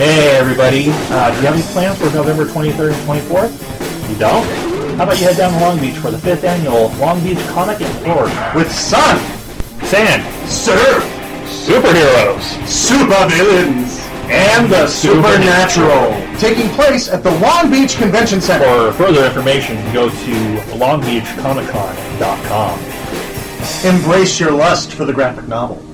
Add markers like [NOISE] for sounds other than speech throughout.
Hey everybody, uh, do you have any plans for November 23rd and 24th? You don't? How about you head down to Long Beach for the 5th annual Long Beach Comic Explorer? With sun, Sand, surf, superheroes, supervillains, and the supernatural. Taking place at the Long Beach Convention Center. For further information, go to longbeachcomiccon.com. Embrace your lust for the graphic novel.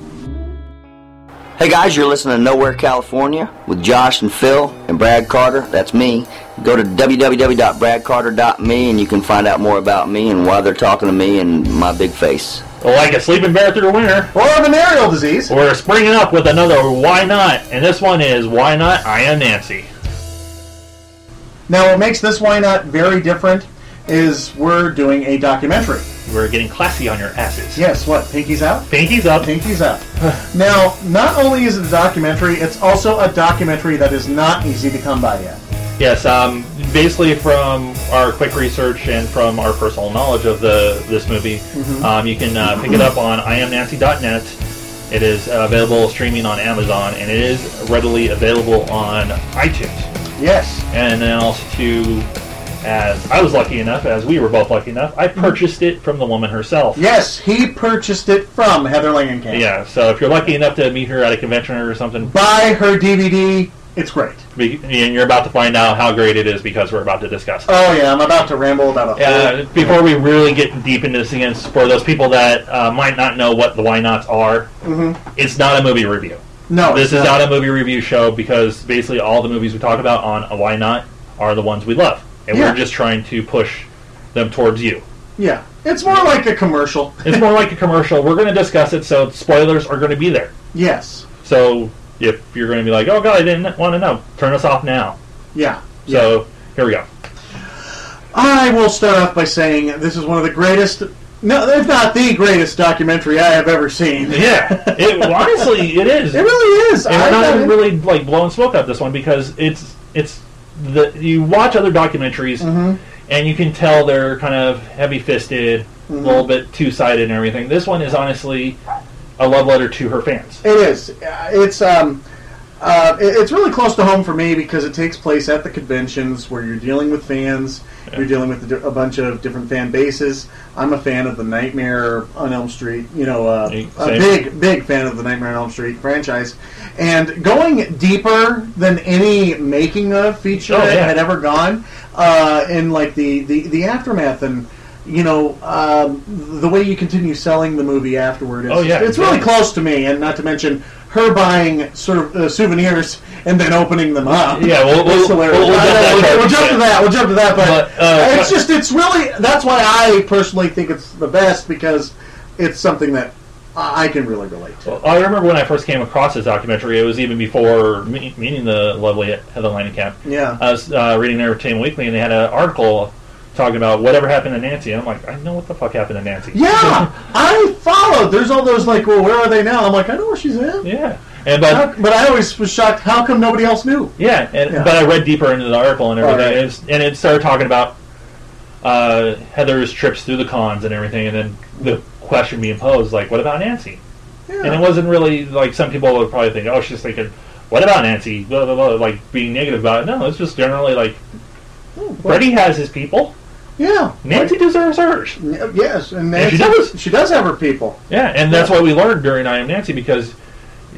Hey guys, you're listening to Nowhere California with Josh and Phil and Brad Carter. That's me. Go to www.bradcarter.me and you can find out more about me and why they're talking to me and my big face. Like a sleeping bear through the winter, Or a venereal disease. we're springing up with another Why Not? And this one is Why Not? I Am Nancy. Now, what makes this Why Not very different is we're doing a documentary. We're getting classy on your asses. Yes, what? Pinky's out? Pinkies up. Pinky's out. [LAUGHS] now, not only is it a documentary, it's also a documentary that is not easy to come by yet. Yes, um, basically from our quick research and from our personal knowledge of the this movie, um, you can uh, pick it up on iamnancy.net. It is uh, available streaming on Amazon, and it is readily available on iTunes. Yes. And then also to, as I was lucky enough, as we were both lucky enough, I purchased it from the woman herself. Yes, he purchased it from Heather Langenkamp. Yeah, so if you're lucky enough to meet her at a convention or something, Buy her DVD. It's great. be- and you're about to find out how great it is because we're about to discuss it. Oh yeah, I'm about to ramble about a Uh, before we really get deep into this again, for those people that uh, might not know what the Why Nots are, it's not a movie review. No, This is not a movie review show because basically all the movies we talk about on a Why Not are the ones we love, and Yeah. we're just trying to push them towards you. Yeah, it's more like a commercial. It's more like a commercial. We're going to discuss it, so spoilers are going to be there. Yes. So if you're going to be like, "Oh God, I didn't want to know," turn us off now. Yeah. So here we go. I will start off by saying this is one of the greatest, no, if not the greatest documentary I have ever seen. [LAUGHS] Yeah, it, honestly, it is. It really is. and I we're not even really like blowing smoke up this one because it's it's the you watch other documentaries Mm-hmm. and you can tell they're kind of heavy fisted, a little bit two sided and everything. This one is honestly a love letter to her fans. It is. Uh, It's um, uh, it- it's really close to home for me because it takes place at the conventions where you're dealing with fans. You're dealing with a a bunch of different fan bases. I'm a fan of the Nightmare on Elm Street. You know, uh, a big, big fan of the Nightmare on Elm Street franchise. And going deeper than any making of feature Oh, yeah. had ever gone uh, in like the, the, the aftermath and. You know um, the way you continue selling the movie afterward. Is Oh, yeah, it's really exactly. close to me, and not to mention her buying sort of uh, souvenirs and then opening them up. Yeah, we'll- we'll- we'll- we'll I get know, that we'll, we'll jump to that. We'll jump to that, but, But, uh, it's just it's really that's why I personally think it's the best because it's something that I can really relate to. I remember when I first came across this documentary. It was even before me- meeting the lovely Heather Langenkamp. Yeah. I was uh, reading Entertainment Weekly, and they had an article talking about whatever happened to Nancy. I'm like, I know what the fuck happened to Nancy. Yeah, [LAUGHS] I followed. There's all those like, well, where are they now? I'm like, I know where she's in. yeah. And but How- but I always was shocked. How come nobody else knew? Yeah, and, Yeah. but I read deeper into the article and everything, right. and, it's, and it started talking about uh, Heather's trips through the cons and everything, and then the question being posed, like, what about Nancy? Yeah. And it wasn't really like some people would probably think, oh, she's thinking, what about Nancy? Blah, blah, blah, like being negative about it. No, it's just generally like, Freddie has his people. Yeah. Nancy deserves hers. Yes, and And she does. She does have her people. Yeah, and that's what we learned during I Am Nancy because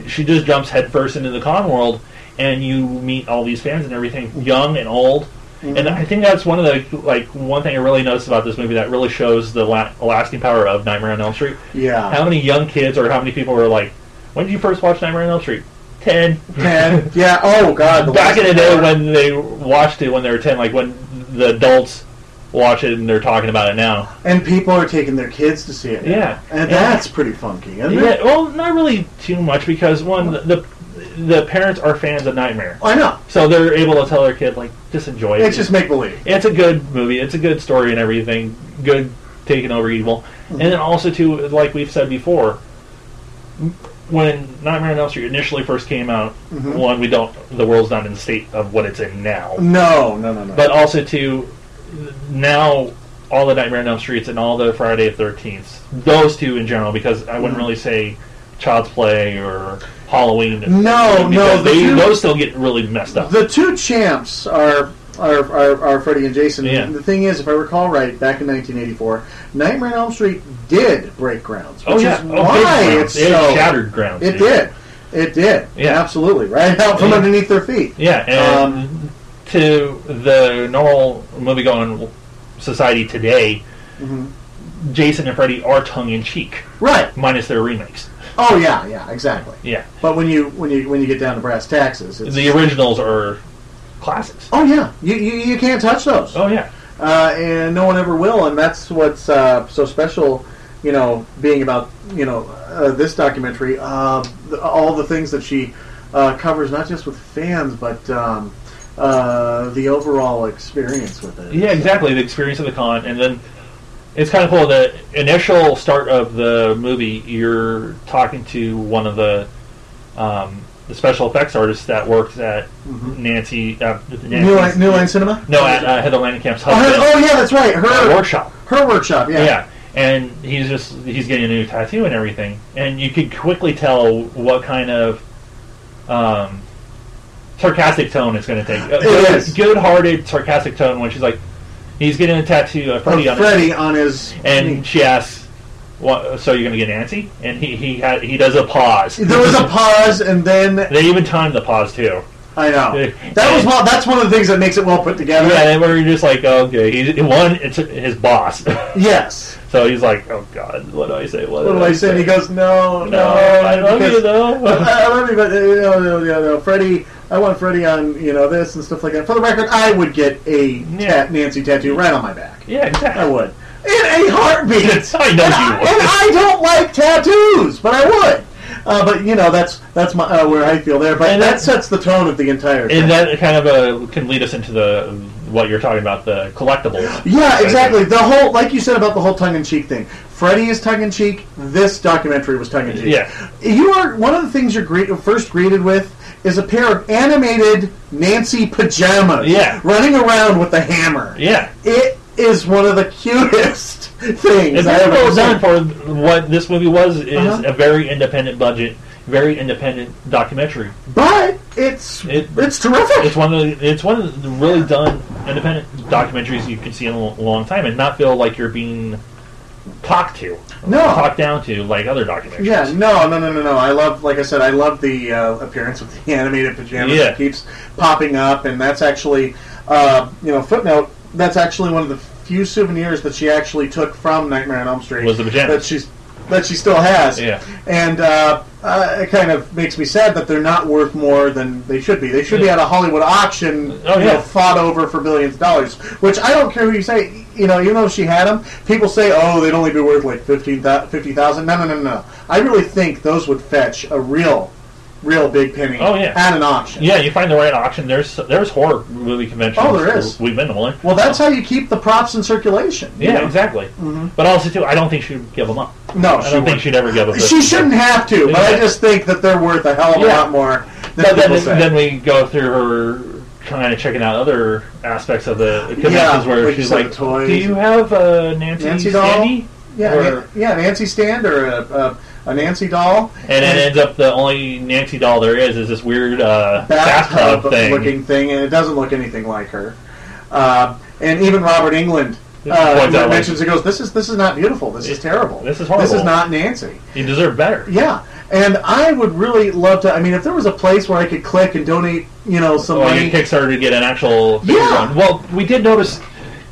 she just jumps headfirst into the con world, and you meet all these fans and everything, young and old. And mm-hmm. I think that's one of the like one thing I really noticed about this movie that really shows the la- lasting power of Nightmare on Elm Street. Yeah. How many young kids or how many people were like, "When did you first watch Nightmare on Elm Street?" Ten. Ten. Yeah. Oh God. [LAUGHS] Back in the day when they watched it when they were ten, like when the adults watch it and they're talking about it now. and people are taking their kids to see it. now. Yeah. And Yeah. that's pretty funky, isn't Yeah, it? well, not really too much because one, the the parents are fans of Nightmare, I know. so they're able to tell their kid like, just enjoy it. It's just make believe. it's a good movie. It's a good story and everything. Good taking over evil, mm-hmm. and then also too, like we've said before, when Nightmare on Elm Street initially first came out, mm-hmm. one we don't the world's not in the state of what it's in now, No, no, no, no. but also too now all the Nightmare on Elm Streets and all the Friday the Thirteenth, those two in general, because I wouldn't really say Child's Play or Halloween. No, no, they, two- those still get really messed up. The two champs are are, are, are Freddy and Jason. Yeah. The thing is, if I recall right, back in 1984, Nightmare on Elm Street did break grounds, which oh yeah, is oh, why it's it so. shattered grounds. It dude. did. It did. Yeah. absolutely. Right out from Yeah. underneath their feet. Yeah, and Um, to the normal movie-going society today, Mhm. Jason and Freddy are tongue-in-cheek, Right. minus their remakes. Oh yeah, yeah, exactly. Yeah, But when you when you when you get down to brass taxes, it's, the originals are classics. oh yeah, you, you you can't touch those. Oh yeah, uh, and no one ever will. And that's what's uh, so special, you know, being about you know uh, this documentary. Uh, all the things that she uh, covers, not just with fans, but um, uh, the overall experience with it. yeah, exactly. The experience of the con, and then it's kind of cool. The initial start of the movie, you're talking to one of the um, the special effects artists that works at Nancy. Uh, New Line, New Line Cinema. No, at uh, Heather Langenkamp's Oh, her, oh yeah, that's right. uh, Her workshop. her workshop. Yeah. Yeah. and he's just he's getting a new tattoo and everything, and you could quickly tell what kind of um, sarcastic tone it's going to take. [LAUGHS] A good, is. good-hearted sarcastic tone when she's like, he's getting a tattoo of Freddy on Freddy on his it, and she asks, "What? So you're going to get Nancy?" And he he had, he does a pause. There was a [LAUGHS] pause, and then They even timed the pause too. I know that was well. That's one of the things that makes it well put together. Yeah, and where you're just like, okay, he's one. It's his boss, [LAUGHS] Yes. so he's like, oh god, what do I say? What do I say? And he goes, no, no, No, I love you though. I love you, but uh, no, no, no, no, Freddie. I want Freddie on, you know, this and stuff like that. For the record, I would get a Yeah. Nancy tattoo right on my back. yeah, exactly. I would, in a heartbeat. [LAUGHS] I know and, you I, would. and I don't like tattoos, but I would. Uh, but you know, that's that's my uh, where I feel there. But that, that- sets the tone of the entire. thing. And that kind of uh, can lead us into the what you're talking about, the collectibles. Yeah, exactly. The whole, like you said about the whole tongue-in-cheek thing. Freddy is tongue-in-cheek. This documentary was tongue-in-cheek. Yeah. You are one of the things you're greet, first greeted with is a pair of animated Nancy pajamas. Yeah. Running around with a hammer. Yeah. It is one of the cutest [LAUGHS] things It's I ever seen. done for what this movie was. Is Uh-huh. a very independent budget, very independent documentary. But it's It- it's terrific. It's one of the, it's one of the really done independent documentaries you can see in a long time, and not feel like you're being talked to, No. talked down to like other documentaries. Yeah, no, no, no, no, no. I love, like I said, I love the uh, appearance of the [LAUGHS] animated pajamas Yeah. that keeps popping up, and that's actually, uh, you know, footnote. That's actually one of the few souvenirs that she actually took from Nightmare on Elm Street. Was the pajamas. that she's that she still has. Yeah. and uh, uh, it kind of makes me sad that they're not worth more than they should be. They should be at a Hollywood auction, Oh, you know, fought over for billions of dollars. Which I don't care who you say. You know, even though she had them, people say, "Oh, they'd only be worth like 15, 50,000. No, no, no, no. I really think those would fetch a real, real big penny. Oh, yeah. at an auction. Yeah, you find the right auction. There's there's horror movie conventions. Oh, there is. We've been to one. Well, that's how you keep the props in circulation. Yeah, know? exactly. Mm-hmm. But also too, I don't think she'd give them up. No, I she don't think wouldn't. she'd ever give them. up. She shouldn't have to, but I just think that they're worth a hell of a Yeah. lot more than But then, then we go through her kind of checking out other aspects of the conventions Yeah, where she's like. "Do you have a Nancy, Nancy doll? Sandy?" Yeah, Or- yeah, Nancy stand or a, a, a Nancy doll, And it ends up the only Nancy doll there is is this weird uh, bathtub thing. looking thing, and it doesn't look anything like her. Uh, and even Robert Englund uh, out, like- mentions it goes, "This is this is not beautiful. This is terrible. this is horrible. This is not Nancy." You deserve better. Yeah, and I would really love to. I mean, if there was a place where I could click and donate, you know, some Or money. Kickstarter to get an actual Yeah. Well, we did notice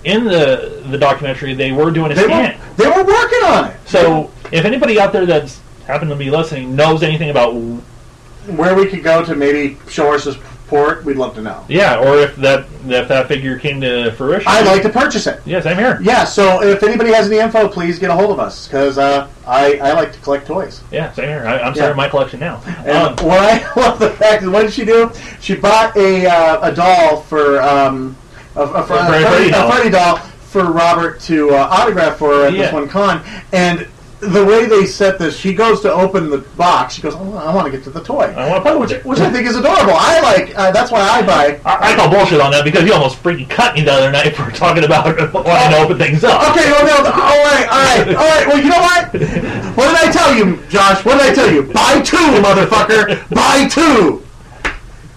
in the the documentary they were doing a they were scan. they were working on it. So if anybody out there that's happened to be listening knows anything about Where we could go to maybe show us our support, we'd love to know. yeah, or if that if that figure came to fruition, I'd like to purchase it. Yes, I'm here. Yeah, so if anybody has any info, please get a hold of us because uh, I, I like to collect toys. Yeah, same here. I, I'm Yeah. starting my collection now. And Um, what I [LAUGHS] love the fact is, what did she do? She bought a uh, a doll for um, a, a, a, A Freddy, a doll. Freddy doll for Robert to uh, autograph for at Yeah. this one con, and the way they set this, she goes to open the box. She goes, oh, "I want to get to the toy," I want to play with it. which I think is adorable. I like. Uh, that's why I buy. I, I call bullshit on that because you almost freaking cut me the other night for [LAUGHS] talking about wanting to open things up. Okay, well, no, all right, all right, [LAUGHS] all right. Well, you know what? What did I tell you, Josh? What did I tell you? Buy two, motherfucker. Buy two.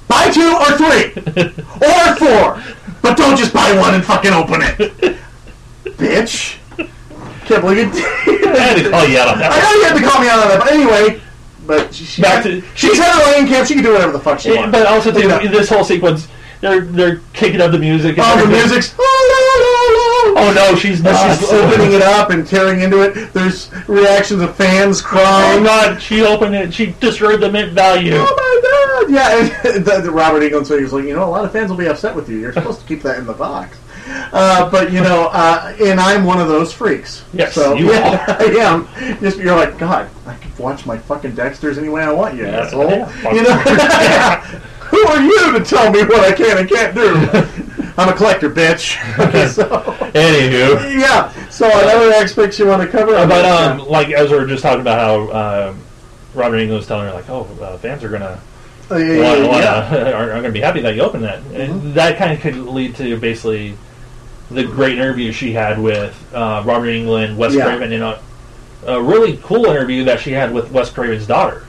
Buy two or three [LAUGHS] or four, but don't just buy one and fucking open it, bitch. Can't believe it. I had to call you out on I that. know you had to call me out on that, but anyway. But she, she Back to- she's Heather Langenkamp. She can do whatever the fuck she wants. But also, too, this whole sequence, they're they're kicking up the music. and Oh, the music's. Oh, Oh no, she's not. She's opening it up and tearing into it, there's reactions of fans Oh crying. god, she opened it. She destroyed the mint value. Oh my god! Yeah, [LAUGHS] and the, the Robert Englund was like, you know, a lot of fans will be upset with you. You're supposed to keep that in the box. Uh, but you know, uh, and I'm one of those freaks. Yes, so you [LAUGHS] yeah, are. I am. Just you're like, God, I can watch my fucking Dexter's any way I want, you Yeah, asshole. yeah, you know, [LAUGHS] [LAUGHS] who are you to tell me what I can and can't do? I'm a collector, bitch. Okay, so Anywho, yeah. So another aspect you want to cover, but um, like as we were just talking about how um, Robert Englund was telling her, like, oh, uh, fans are gonna uh, yeah, yeah, wanna, yeah. are, are gonna be happy that you opened that. And that kind of could lead to basically the great interview she had with uh, Robert Englund, Wes Yeah. Craven, and a, a really cool interview that she had with Wes Craven's daughter.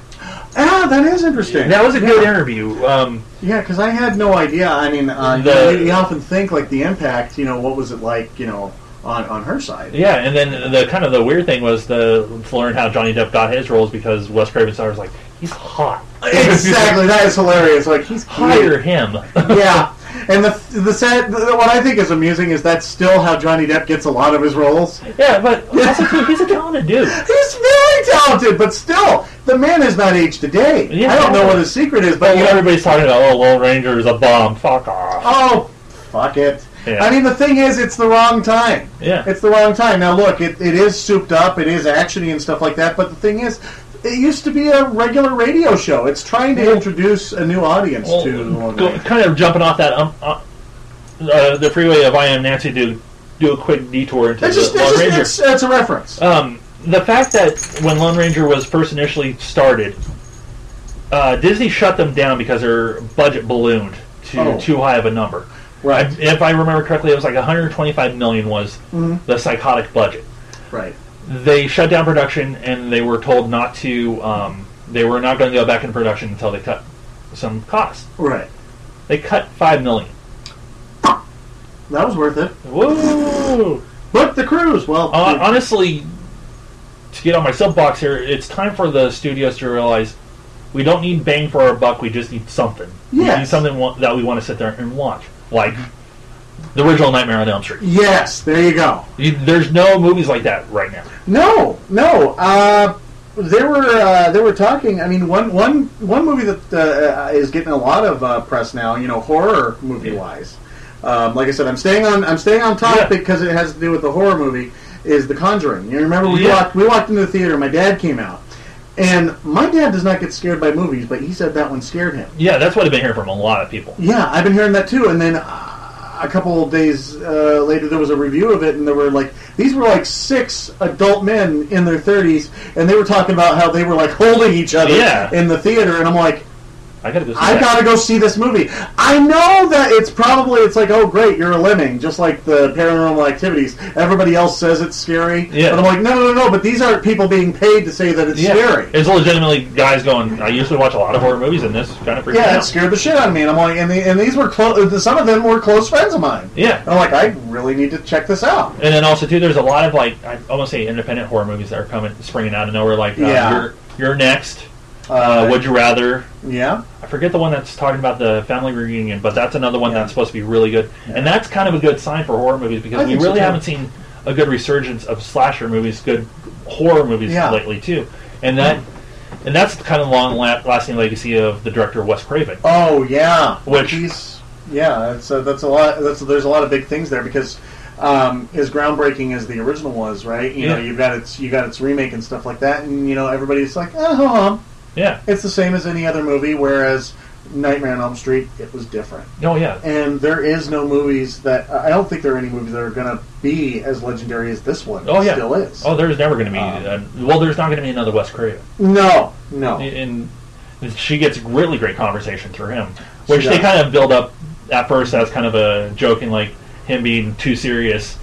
Ah, that is interesting. That was a good Yeah. interview. Um, Yeah, because I had no idea. I mean, uh, you, know, you, you often think like the impact. You know, what was it like? You know, on on her side. Yeah, and then the kind of the weird thing was the to learn how Johnny Depp got his roles because Wes Craven's daughter was like, he's hot. Exactly, that is hilarious. Like he's Hire him. yeah, [LAUGHS] and the the sad. The, what I think is amusing is that's still how Johnny Depp gets a lot of his roles. yeah, but also too, he's a talented dude. [LAUGHS] He's very talented, but still, the man is not aged a day. Yeah. I don't know what his secret is, but know, everybody's talking about, oh, Lone Ranger is a bomb. Fuck off. oh, fuck it. Yeah. I mean, the thing is, it's the wrong time. Yeah. It's the wrong time. Now, look, it, it is souped up, it is actiony and stuff like that, but the thing is, it used to be a regular radio show. It's trying to introduce a new audience Well, to go, kind of jumping off that, um, uh, uh, the freeway of I Am Nancy to do a quick detour into It's the just, Lone just Ranger. it's, it's a reference. Um, the fact that when Lone Ranger was first initially started, uh, Disney shut them down because their budget ballooned to Oh. too high of a number. right, I- if I remember correctly, it was like 125 million was Mhm. the psychotic budget. right. They shut down production and they were told not to. Um, they were not going to go back into production until they cut some costs. Right. They cut five million. That was worth it. Whoa! Book the cruise. Well, Uh, honestly, to get on my soapbox here, it's time for the studios to realize we don't need bang for our buck. We just need something. We need something that we want to sit there and watch, like the original Nightmare on Elm Street. yes, there you go. You, there's no movies like that right now. No, no. Uh, they were uh, they were talking. I mean, one one one movie that uh, is getting a lot of uh, press now. You know, horror movie wise. Um, like I said, I'm staying on I'm staying on topic Yeah. because it has to do with the horror movie. Is The Conjuring? You remember we Yeah. walked we walked into the theater. My dad came out, and my dad does not get scared by movies, but he said that one scared him. Yeah, that's what I've been hearing from a lot of people. Yeah, I've been hearing that too. And then uh, a couple of days uh, later, there was a review of it, and there were like these were like six adult men in their thirties, and they were talking about how they were like holding each other Yeah. in the theater, and I'm like. I gotta go. See I that. gotta go see this movie. I know that it's probably it's like oh great you're a lemming just like the Paranormal Activities. Everybody else says it's scary, Yeah. but I'm like no no no no. But these aren't people being paid to say that it's Yeah. scary. It's legitimately guys going. I usually watch a lot of horror movies, and this kind of freaks me Yeah, it out. scared the shit out of me, and I'm like, and, the, and these were close. Some of them were close friends of mine. Yeah. And I'm like, I really need to check this out. And then also too, there's a lot of like I almost say independent horror movies that are coming springing out of nowhere. Like uh, Yeah. you're, you're next. Uh, Would you rather? Yeah, I forget the one that's talking about the family reunion, but that's another one Yeah. that's supposed to be really good. And that's kind of a good sign for horror movies I because we think so, really haven't seen a good resurgence of slasher movies, good horror movies Yeah. lately too. And that and that's the kind of long la- lasting legacy of the director Wes Craven. Oh yeah, Which- he's yeah. That's a, that's a lot. That's there's a lot of big things there because um, as groundbreaking as the original was, right? You know, you've got its you got its remake and stuff like that, and you know everybody's like, oh, hum. Yeah, it's the same as any other movie. Whereas Nightmare on Elm Street, it was different. Oh yeah, And there is no movies that I don't think there are any movies that are going to be as legendary as this one. Oh, yeah. still is. oh there's never going to be. Um, uh, well, there's not going to be another Wes Craven. no, no. and she gets really great conversation through him, which they kind of build up at first as kind of a joking, like him being too serious.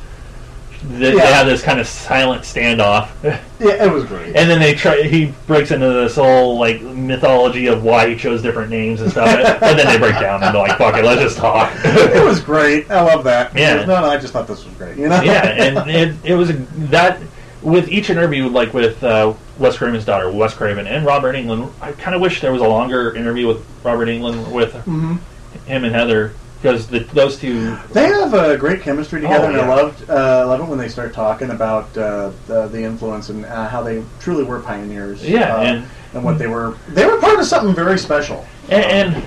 They, they have this kind of silent standoff, Yeah, it was great. and then they try. He breaks into this whole like mythology of why he chose different names and stuff, and then they break down and they're like, "Fuck it, let's just talk." [LAUGHS] it was great. I love that. Yeah. No, no, I just thought this was great. You know? yeah, and it, it was a, that with each interview, like with uh, Wes Craven's daughter, Wes Craven, and Robert Englund. I kind of wish there was a longer interview with Robert Englund with Mhm. him and Heather because the, those two. They have a great chemistry together, Oh, and I yeah. loved uh, love it when they start talking about uh, the, the influence and uh, how they truly were pioneers. Yeah, uh, and- and what they were. They were part of something very special. And, and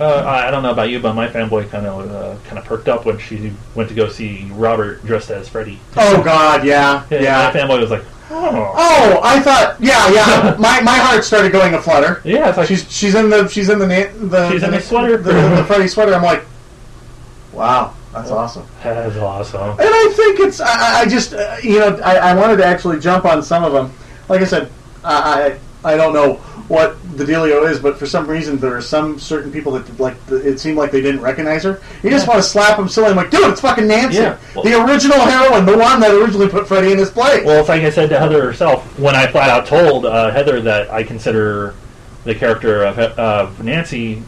uh, I don't know about you, but my fanboy kind of uh, kind of perked up when she went to go see Robert dressed as Freddy. Oh God, yeah, And yeah. my fanboy was like, "Oh, Oh, I thought, yeah, yeah. [LAUGHS] my my heart started going a flutter. yeah." It's like She's she's in the she's in the na- the She's in the, the sweater. the, the Freddy sweater. I'm like, wow, that's awesome. [LAUGHS] that's awesome. And I think it's I, I- just uh, you know I, I wanted to actually jump on some of them. Like I said, I I, I don't know what the dealio is, but for some reason there are some certain people that like it seemed like they didn't recognize her. You just Yeah. want to slap them silly. I'm like, dude, it's fucking Nancy, Yeah. Well- the original heroine, the one that originally put Freddy in his place. Well, it's like I said to Heather herself when I flat out told uh, Heather that I consider the character of, of Nancy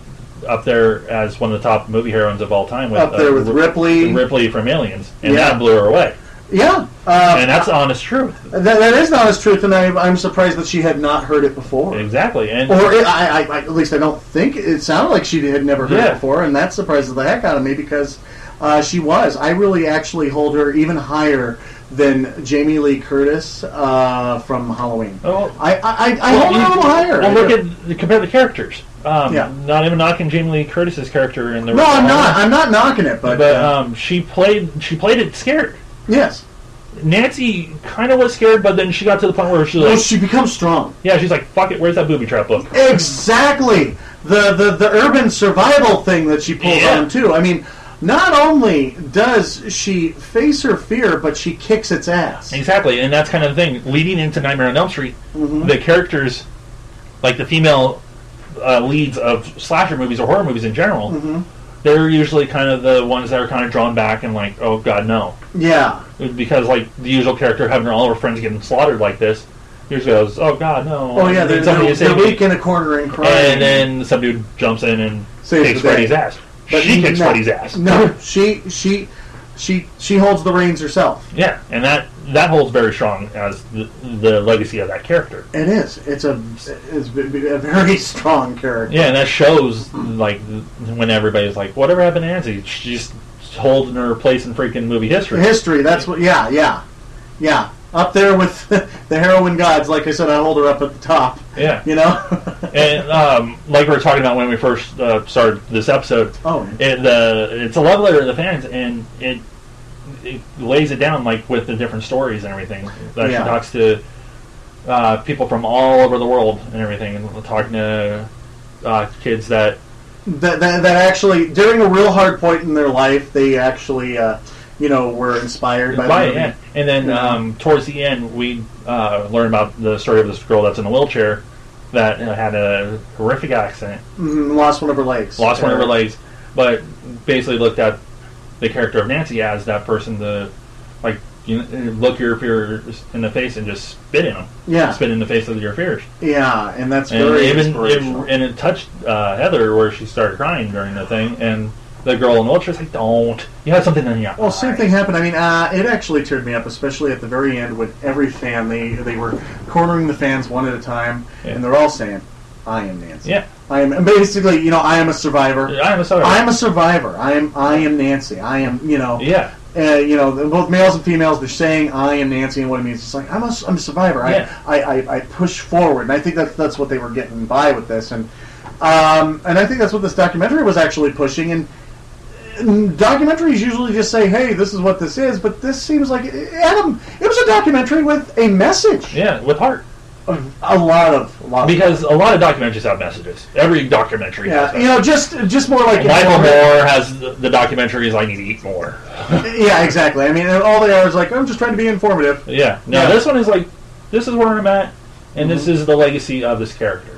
up there as one of the top movie heroines of all time. With, Up there with uh, Ripley. Ripley from Aliens, and Yeah. that blew her away. yeah, uh, And that's honest truth. that, that is the honest truth, and I, I'm surprised that she had not heard it before. Exactly, and Or it, I, I, I, at least I don't think it sounded like she had never heard Yeah. it before, and that surprises the heck out of me because uh, she was. I really actually hold her even higher than Jamie Lee Curtis uh, from Halloween. Oh. I, I, I, I hold her a little higher. Well, I look at compare the characters. Um, Yeah. Not even knocking Jamie Lee Curtis's character in the. no, I'm not. I'm not knocking it, but, But uh, um, she played. She played it scared. yes. Nancy kind of was scared, but then she got to the point where she was Well, like, she becomes strong. "Yeah, she's like, fuck it, where's that booby trap book?" Exactly. The, the the urban survival thing that she pulls Yeah. on too. I mean, not only does she face her fear, but she kicks its ass. Exactly, and that's kind of the thing. Leading into Nightmare on Elm Street, Mhm. the characters, like the female uh, leads of slasher movies or horror movies in general, Mhm. they're usually kind of the ones that are kind of drawn back and like, oh god, no, Yeah. because like the usual character having all her friends getting slaughtered like this, usually goes, oh god, no. Oh yeah, they're, they're, they're weak in a corner and crying. and then some dude jumps in and Saves day. Freddy's ass. But she kicks no, Freddy's ass. No, she she she she holds the reins herself. Yeah, and that that holds very strong as the, the legacy of that character. It is. It's a it's a very [LAUGHS] strong character. Yeah, and that shows like when everybody's like, "Whatever happened to Nancy?" She's holding her place in freaking movie history. History. That's what. Yeah, yeah, yeah. Up there with [LAUGHS] the heroin gods. Like I said, I hold her up at the top. Yeah, You know. [LAUGHS] and um, like we were talking about when we first uh, started this episode, oh. it, the it's a love letter to the fans, and it it lays it down like with the different stories and everything. That Yeah. she talks to uh, people from all over the world and everything, and talking to uh, kids that that, that, that actually during a real hard point in their life they actually uh, you know were inspired by Right, the movie. yeah. And then Yeah. um, towards the end, we uh, learn about the story of this girl that's in a wheelchair that uh, had a horrific accident, Mhm, lost one of her legs lost one of her Uh, legs, but basically looked at the character of Nancy as that person to, like, you know, look your fears in the face and just spit in them. yeah Spit in the face of your fears. yeah and that's And very even inspirational it, and it touched uh, Heather where she started crying during the thing, and the girl in the wheelchair's like, "Don't, you have something in your well same thing happened. I mean uh, it actually teared me up especially at the very end when every fan. They they were cornering the fans one at a time Yeah. and they're all saying I am Nancy. Yeah, I am basically you know I am a survivor. I'm sorry. I am a survivor. I am I am Nancy. I am you know. Yeah. uh, you know, both males and females, they're saying I am Nancy, and what it means is like I'm a, I'm a survivor. Yeah. I, I, I, I push forward, and I think that's that's what they were getting by with this, and um, and I think that's what this documentary was actually pushing. And documentaries usually just say, "Hey, this is what this is," but this seems like Adam. It was a documentary with a message. Yeah, with heart. a lot of a lot of because a lot of documentaries have messages. Every documentary has yeah, you know, just just more like Michael Moore has the, the documentaries I need to eat more. [LAUGHS] Yeah, exactly. I mean, all they are is like I'm just trying to be informative. Yeah. No, Yeah. this one is like this is where I'm at, and this mm-hmm. is the legacy of this character.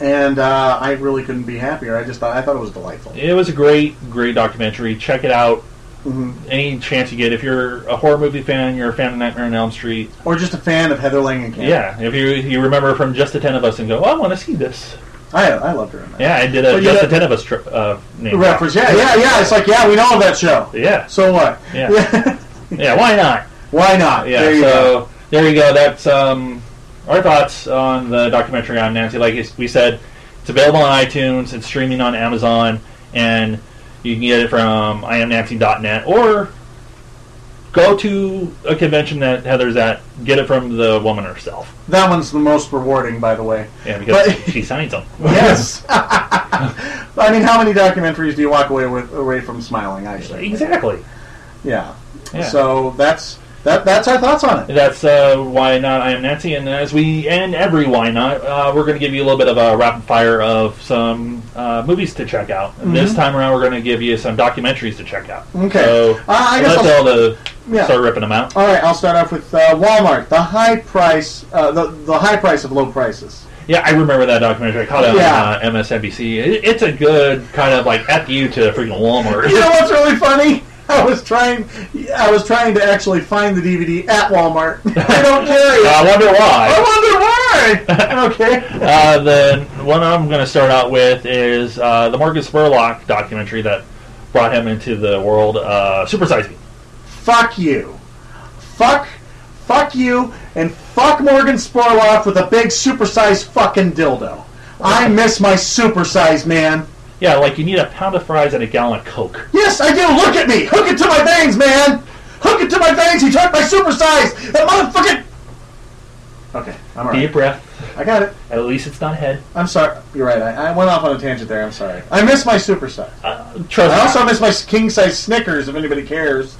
And uh, I really couldn't be happier. I just thought I thought it was delightful. It was a great, great documentary. Check it out. hmm Any chance you get. If you're a horror movie fan, you're a fan of Nightmare on Elm Street. Or just a fan of Heather Langenkamp. Yeah. If you you remember from Just the Ten of Us and go, oh, I want to see this. I I loved her in that. Yeah, I did a But Just the Ten of Us tri- uh, name. Reference. Yeah, yeah, yeah. It's like yeah, we know of that show. Yeah. So what? Yeah. [LAUGHS] Yeah. Why not? Why not? Yeah. There you so go. there you go. That's um, our thoughts on the documentary on Nancy. Like we said, it's available on iTunes. It's streaming on Amazon, and you can get it from iamnancy.net or go to a convention that Heather's at. Get it from the woman herself. That one's the most rewarding, by the way. Yeah, because But- she signs [LAUGHS] them. Yes. [LAUGHS] I mean, how many documentaries do you walk away with away from smiling? I say. exactly. Yeah. Yeah. So that's that. That's our thoughts on it. That's uh, why not. I am Nancy, and as we end every why not, uh, we're going to give you a little bit of a rapid fire of some uh, movies to check out. And This time around, we're going to give you some documentaries to check out. Mm-hmm. Okay. So Uh, I guess let's I'll- all the Yeah. start ripping them out. All right. I'll start off with uh, Walmart. The high price. Uh, the the high price of low prices. Yeah, I remember that documentary. I caught it Yeah. on uh, MSNBC. It, it's a good kind of like f you to freaking Walmart. You know what's really funny? [LAUGHS] [LAUGHS] I was trying. I was trying to actually find the DVD at Walmart. [LAUGHS] I don't [LAUGHS] carry it. I wonder why. I wonder why. okay. Uh, the one I'm going to start out with is uh, the Morgan Spurlock documentary that brought him into the world. Uh, Super Size Me. Fuck you. Fuck. Fuck you and fuck Morgan Spurlock with a big supersized fucking dildo. I miss my supersized man. Yeah, like you need a pound of fries and a gallon of Coke. Yes, I do. Look at me. Hook it to my veins, man. Hook it to my veins. He took my supersize. That motherfucking. Okay, I'm alright. Deep breath. I got it. At least it's not head. I'm sorry. You're right. I, I went off on a tangent there. I'm sorry. I miss my supersize. Uh, trust I me. also miss my king size Snickers. If anybody cares.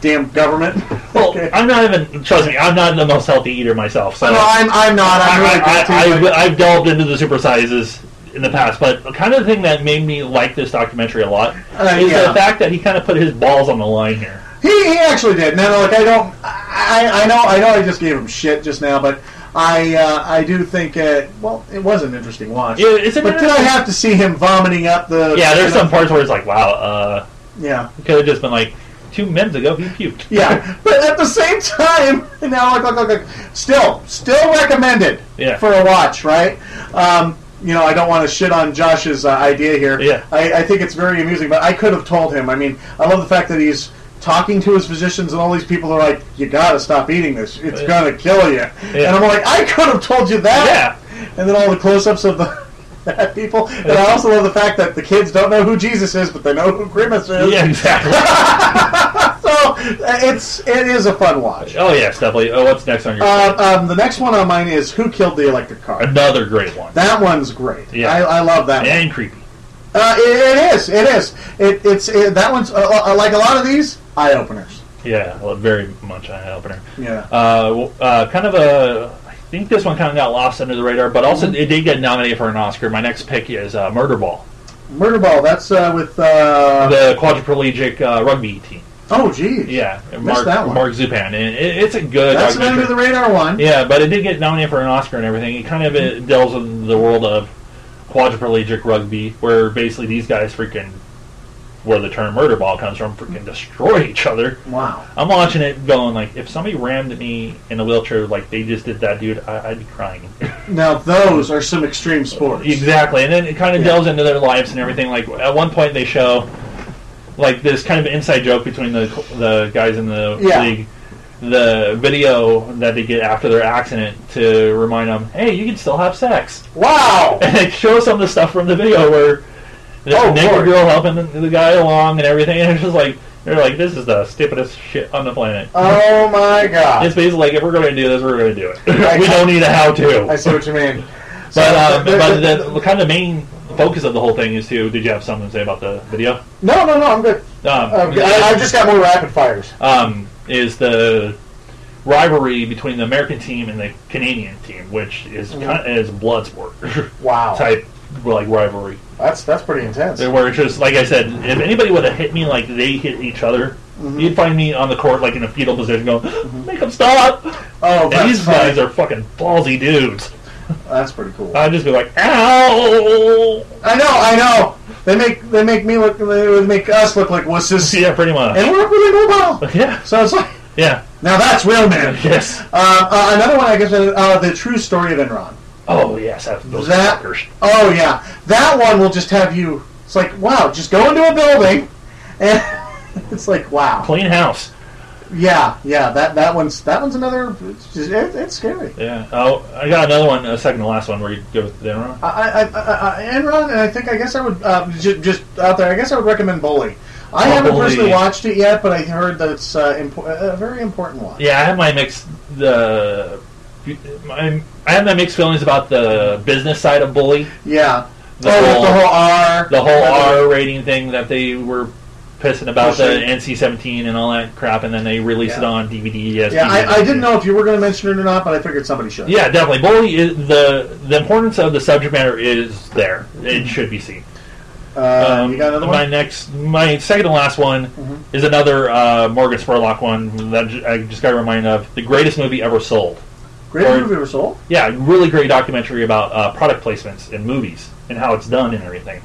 Damn government. [LAUGHS] well, Okay. I'm not even. Trust me, I'm not the most healthy eater myself. So No, I'm, I'm not. I'm really I, guilty, I, but- I, have delved into the super sizes in the past, but kind of the thing that made me like this documentary a lot Uh, is yeah. the fact that he kind of put his balls on the line here. He, he actually did. No, no, like I don't. I, I know. I know. I just gave him shit just now, but I uh, I do think. Uh, well, it was an interesting watch. Yeah, it's but did I have to see him vomiting up the? Yeah, there's some parts where it's like, wow, uh, Yeah, could have just been like two minutes ago he puked. yeah. [LAUGHS] but at the same time, [LAUGHS] now look, look, look, look. Still, still recommended. Yeah. For a watch, right? Um, you know, I don't want to shit on Josh's uh, idea here. Yeah. I, I think it's very amusing, but I could have told him. I mean, I love the fact that he's talking to his physicians, and all these people are like, "You got to stop eating this. It's Yeah. gonna kill you." And I'm like, "I could have told you that." Yeah. And then all the close-ups of the [LAUGHS] people, and I also love the fact that the kids don't know who Jesus is, but they know who Grimace is. Yeah, exactly. [LAUGHS] So it's it is a fun watch. oh yeah, definitely. Oh, what's next on your Uh, um, the next one on mine is Who Killed the Electric Car. Another great one. That one's great. Yeah. I, I love that. one. and creepy. Uh, it, it is. It is. It, it's it, that one's uh, uh, like a lot of these eye openers. Yeah, well, very much an eye opener. Yeah. Uh, w- uh, kind of a. I think this one kind of got lost under the radar, but also it did get nominated for an Oscar. My next pick is uh, Murder Ball, Murderball. That's uh, with. Uh, the quadriplegic uh, rugby team. Oh, geez. Yeah, Mark, that one. Mark Zupan, and it, it's a good. That's the documentary. under the radar one. Yeah, but it did get nominated for an Oscar and everything. It kind of uh, delves in the world of quadriplegic rugby, where basically these guys freaking, where the term murder ball comes from, freaking destroy each other. Wow. I'm watching it going like, if somebody rammed me in a wheelchair like they just did that dude, I, I'd be crying. [LAUGHS] Now those are some extreme sports. exactly, and then it kind of Yeah. delves into their lives and everything. Like at one point they show like this kind of inside joke between the the guys in the Yeah. league. The video that they get after their accident to remind them, hey, you can still have sex. Wow. [LAUGHS] And it shows some of the stuff from the video where the Oh, Lord. girl helping the, the guy along and everything, and it's just like they're like, this is the stupidest shit on the planet. Oh my God. It's basically like if we're going to do this, we're going to do it. [LAUGHS] We don't need a how-to. I see what you mean. But So, uh, [LAUGHS] but the, the kind of main focus of the whole thing is to. Did you have something to say about the video? no, no, no. I'm good. Um, Okay, I, I've just got more rapid fires. um, is the rivalry between the American team and the Canadian team, which is Mhm. kind is blood sport [LAUGHS] Wow, type like rivalry. that's that's pretty intense. Where it's just like I said, if anybody would have hit me like they hit each other, Mhm. you'd find me on the court like in a fetal position, going, [GASPS] "Make them stop!" Oh, And these funny. guys are fucking ballsy dudes. That's pretty cool. I'd just be like, "Ow!" I know, I know. They make they make me look. They would make us look like wusses, [LAUGHS] Yeah, pretty much. and we're really mobile. Yeah, So it's like yeah, now that's real man. [LAUGHS] yes. Uh, uh, another one, I guess, uh, the true story of Enron. Oh yes, those That- fuckers. Oh yeah, that one will just have you. It's like wow, just go into a building, and [LAUGHS] it's like wow. Clean house. Yeah, yeah. That that one's that one's another. It's, just, it, it's scary. Yeah. Oh, I got another one. A second to last one where you go with the Enron. I, I, I, Enron, and I think I guess I would uh, just, just out there. I guess I would recommend Bully. I Oh, haven't Bully. personally watched it yet, but I heard that it's uh, impo- a very important one. Yeah, I have my mixed the. My, I have my mixed feelings about the business side of Bully. Yeah. The oh, whole- the whole R. The whole R rating thing that they were pissing about the NC-17 and all that crap, and then they released it on DVD. Yes, Yeah, I, I didn't know if you were going to mention it or not, but I figured somebody should. Yeah, definitely. Bully is the the importance of the subject matter is there. It should be seen. Uh, Um, you got another my next, my second and last one Mhm. is another uh, Morgan Spurlock one that I just got reminded of. The greatest movie ever sold. Great or- movie ever sold. Yeah, really great documentary about uh, product placements in movies and how it's done and everything.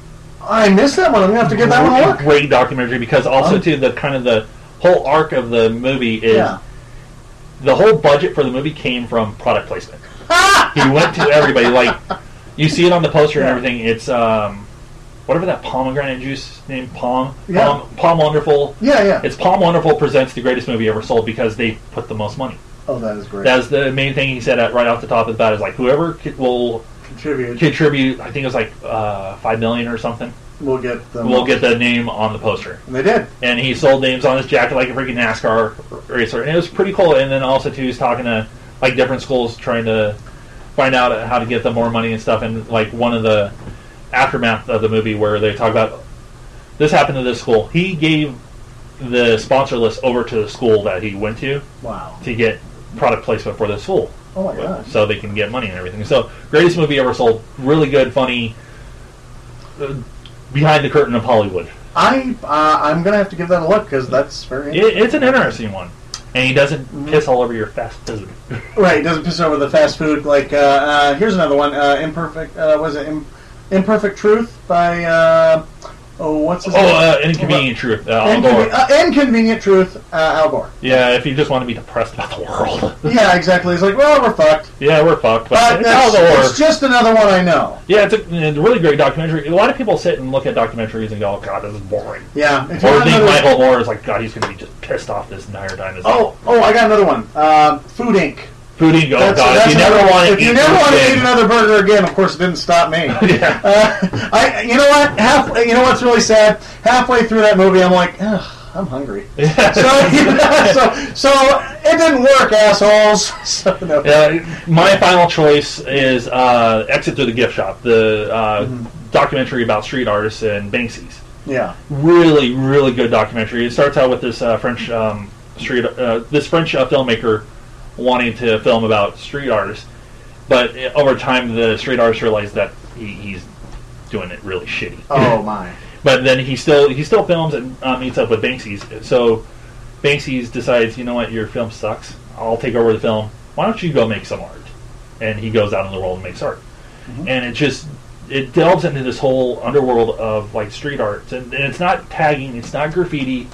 I missed that one. I'm going to have to give that one a look. Great documentary because also Um, too the kind of the whole arc of the movie is Yeah. the whole budget for the movie came from product placement. [LAUGHS] He went to everybody like you see it on the poster and everything. It's um whatever that pomegranate juice named Palm Yeah. Palm POM Wonderful. Yeah, yeah. It's POM Wonderful presents the greatest movie ever sold because they put the most money. Oh, that is great. That's the main thing he said at, right off the top of the bat is like whoever c- will Contribute. contribute. I think it was like uh, five million or something. We'll get them. We'll get the name on the poster. And they did. and he sold names on his jacket like a freaking NASCAR racer, and it was pretty cool. And then also too, he's talking to like different schools trying to find out how to get them more money and stuff. And like one of the aftermath of the movie where they talk about this happened to this school. He gave the sponsor list over to the school that he went to Wow. to get product placement for the school, Oh my gosh. so they can get money and everything. So greatest movie ever sold, really good, funny. Uh, behind the curtain of Hollywood. I uh, I'm gonna have to give that a look because that's very It, it's an interesting one, and he doesn't piss all over your fast food. [LAUGHS] right. he doesn't piss over the fast food. Like uh, uh, here's another one. Uh, imperfect. Uh, was it Im- Imperfect Truth by uh, oh what's his Oh, name? uh, inconvenient truth. Uh, Al Gore. Uh, Inconvenient Truth. Uh, Al Gore. Yeah, if you just want to be depressed about the world. [LAUGHS] Yeah, exactly. It's like well we're fucked. yeah, we're fucked. But, But it's Al Gore. it's just another one I know. yeah, it's a, it's a really great documentary. A lot of people sit and look at documentaries and go, "Oh God, this is boring." Yeah. Or think another- Michael Moore is like, "God, he's going to be just pissed off this entire time." Oh, oh, I got another one. Um, Food Inc. Food Inc. Oh That's- God, that's you never want to If eat you never want to eat another burger again, of course, it didn't stop me. [LAUGHS] Yeah. Uh, I, you know what? Half, you know what's really sad? Halfway through that movie, I'm like, Ugh, I'm hungry. [LAUGHS] Yeah. So, [LAUGHS] you know, so, so it didn't work, assholes. So, no. Uh, my final choice is uh, Exit Through the Gift Shop, the uh, Mm-hmm. documentary about street artists and Banksy's. Yeah. Really, really good documentary. It starts out with this uh, French um, street, uh, this French uh, filmmaker wanting to film about street artists, but over time the street artist realized that he, he's doing it really shitty. Oh [LAUGHS] my. But then he still he still films and uh, meets up with Banksy's. So Banksy's decides, you know what, your film sucks. I'll take over the film. Why don't you go make some art? And he goes out in the world and makes art. And it just it delves into this whole underworld of like street art, and, and it's not tagging, it's not graffiti,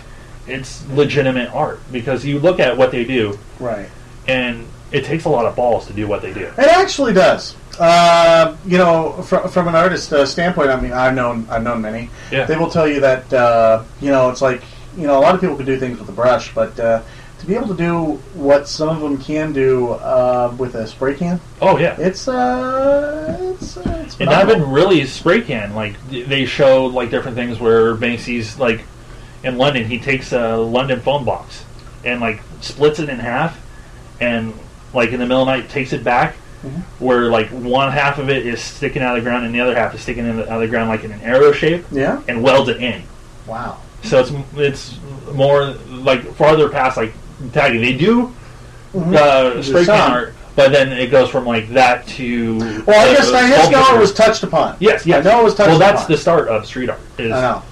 it's legitimate art because you look at what they do, Right. And it takes a lot of balls to do what they do. It actually does. Uh, you know, from, from an artist uh, standpoint, I mean, I've known I've known many. Yeah. They will tell you that uh, you know it's like you know a lot of people can do things with a brush, but uh, to be able to do what some of them can do uh, with a spray can, Oh yeah. it's uh, it's, uh, it's And not even really spray can. Like they show like different things where Banksy's like in London, he takes a London phone box and like splits it in half, and like in the middle of the night takes it back, Mhm. where like one half of it is sticking out of the ground and the other half is sticking in the, out of the ground like in an arrow shape, yeah. and welds it in. Wow. So it's it's more like farther past like tagging. They do uh, spray paint art, but then it goes from like that to. Well, I guess I guess know it was touched upon. Yes, yes. I know it was touched Well, that's upon. the start of street art. Is I know.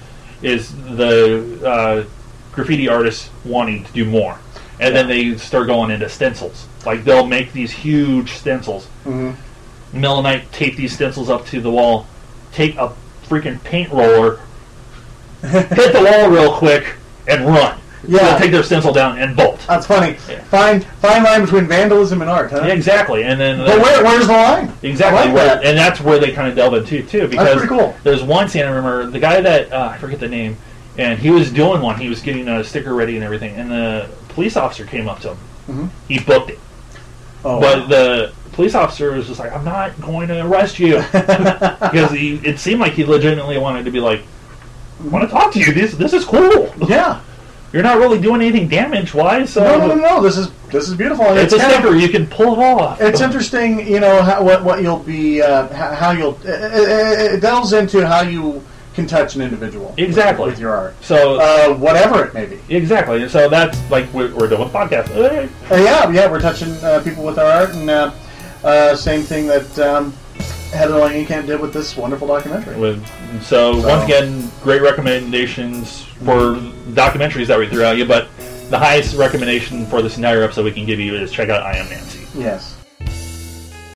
is the uh, graffiti artists wanting to do more, and then they start going into stencils. Like they'll make these huge stencils. Mhm. Melanite tape these stencils up to the wall, take a freaking paint roller, [LAUGHS] hit the wall real quick, and run. Yeah. Take their stencil down and bolt. That's funny. Yeah. Fine, fine line between vandalism and art, huh? Yeah, exactly, and then But where, where's the line? Exactly, like where, that. and that's where they kind of delve into too. Because pretty cool. there's one scene I remember the guy that uh, I forget the name, and he was doing one. He was getting a sticker ready and everything, and the police officer came up to him. Mhm. He booked it, Oh, but the police officer was just like, "I'm not going to arrest you," [LAUGHS] because he, it seemed like he legitimately wanted to be like, "I want to talk to you. This this is cool. yeah. [LAUGHS] You're not really doing anything damage wise, so No, no, no, no. This is this is beautiful. it's, a sticker. you can pull it off. It's interesting, you know, how, what what you'll be, uh, how, how you'll. It, it, it delves into how you can touch an individual Exactly. with your art, So uh, whatever it may be. exactly, and so that's like we're, we're doing podcasts. Hey. Uh, yeah, yeah, we're touching uh, people with our art, and uh, uh, same thing that um, Heather Langenkamp did with this wonderful documentary. With so, So- once again, great recommendations for documentaries that we threw at you. But the highest recommendation for this entire episode we can give you is check out I Am Nancy. Yes.